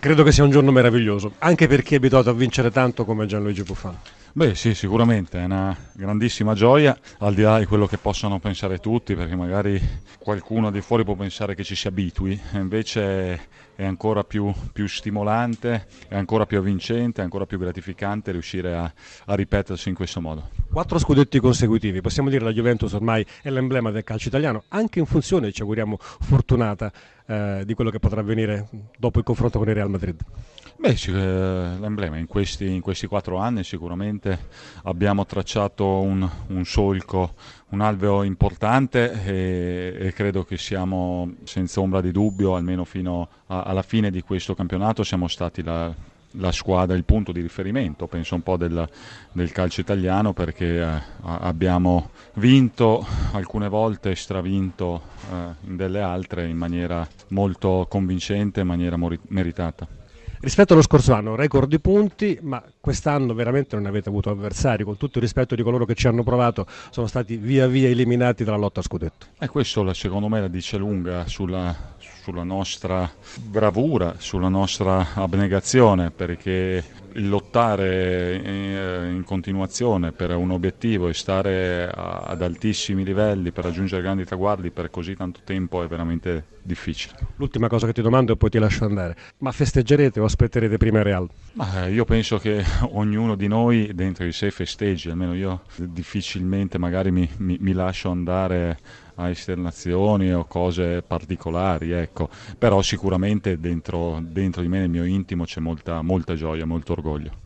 Credo che sia un giorno meraviglioso, anche per chi è abituato a vincere tanto come Gianluigi Buffon. Beh sì, sicuramente è una grandissima gioia, al di là di quello che possano pensare tutti, perché magari qualcuno di fuori può pensare che ci si abitui, invece è ancora più, più stimolante, è ancora più avvincente, è ancora più gratificante riuscire a, a ripetersi in questo modo. Quattro scudetti consecutivi, possiamo dire la Juventus ormai è l'emblema del calcio italiano, anche in funzione, ci auguriamo, fortunata eh, di quello che potrà avvenire dopo il confronto con il Real Madrid. Beh, eh, l'emblema in questi, in questi, quattro anni sicuramente abbiamo tracciato un, un solco, un alveo importante e, e, credo che siamo senza ombra di dubbio, almeno fino a, alla fine di questo campionato, siamo stati la, la squadra, il punto di riferimento, penso un po' del, del calcio italiano perché eh, abbiamo vinto alcune volte, stravinto eh, in delle altre in maniera molto convincente, in maniera meritata. Rispetto allo scorso anno, record di punti, ma quest'anno veramente non avete avuto avversari, con tutto il rispetto di coloro che ci hanno provato, sono stati via via eliminati dalla lotta a scudetto. E questo secondo me la dice lunga sulla, sulla nostra bravura, sulla nostra abnegazione, perché lottare eh, in continuazione per un obiettivo e stare ad altissimi livelli per raggiungere grandi traguardi per così tanto tempo è veramente difficile. L'ultima cosa che ti domando e poi ti lascio andare, ma festeggerete o aspetterete prima Real? Ma io penso che ognuno di noi dentro di sé festeggi, almeno io difficilmente magari mi, mi, mi lascio andare a esternazioni o cose particolari, ecco. però sicuramente dentro, dentro di me, nel mio intimo, c'è molta, molta gioia, molto orgoglio.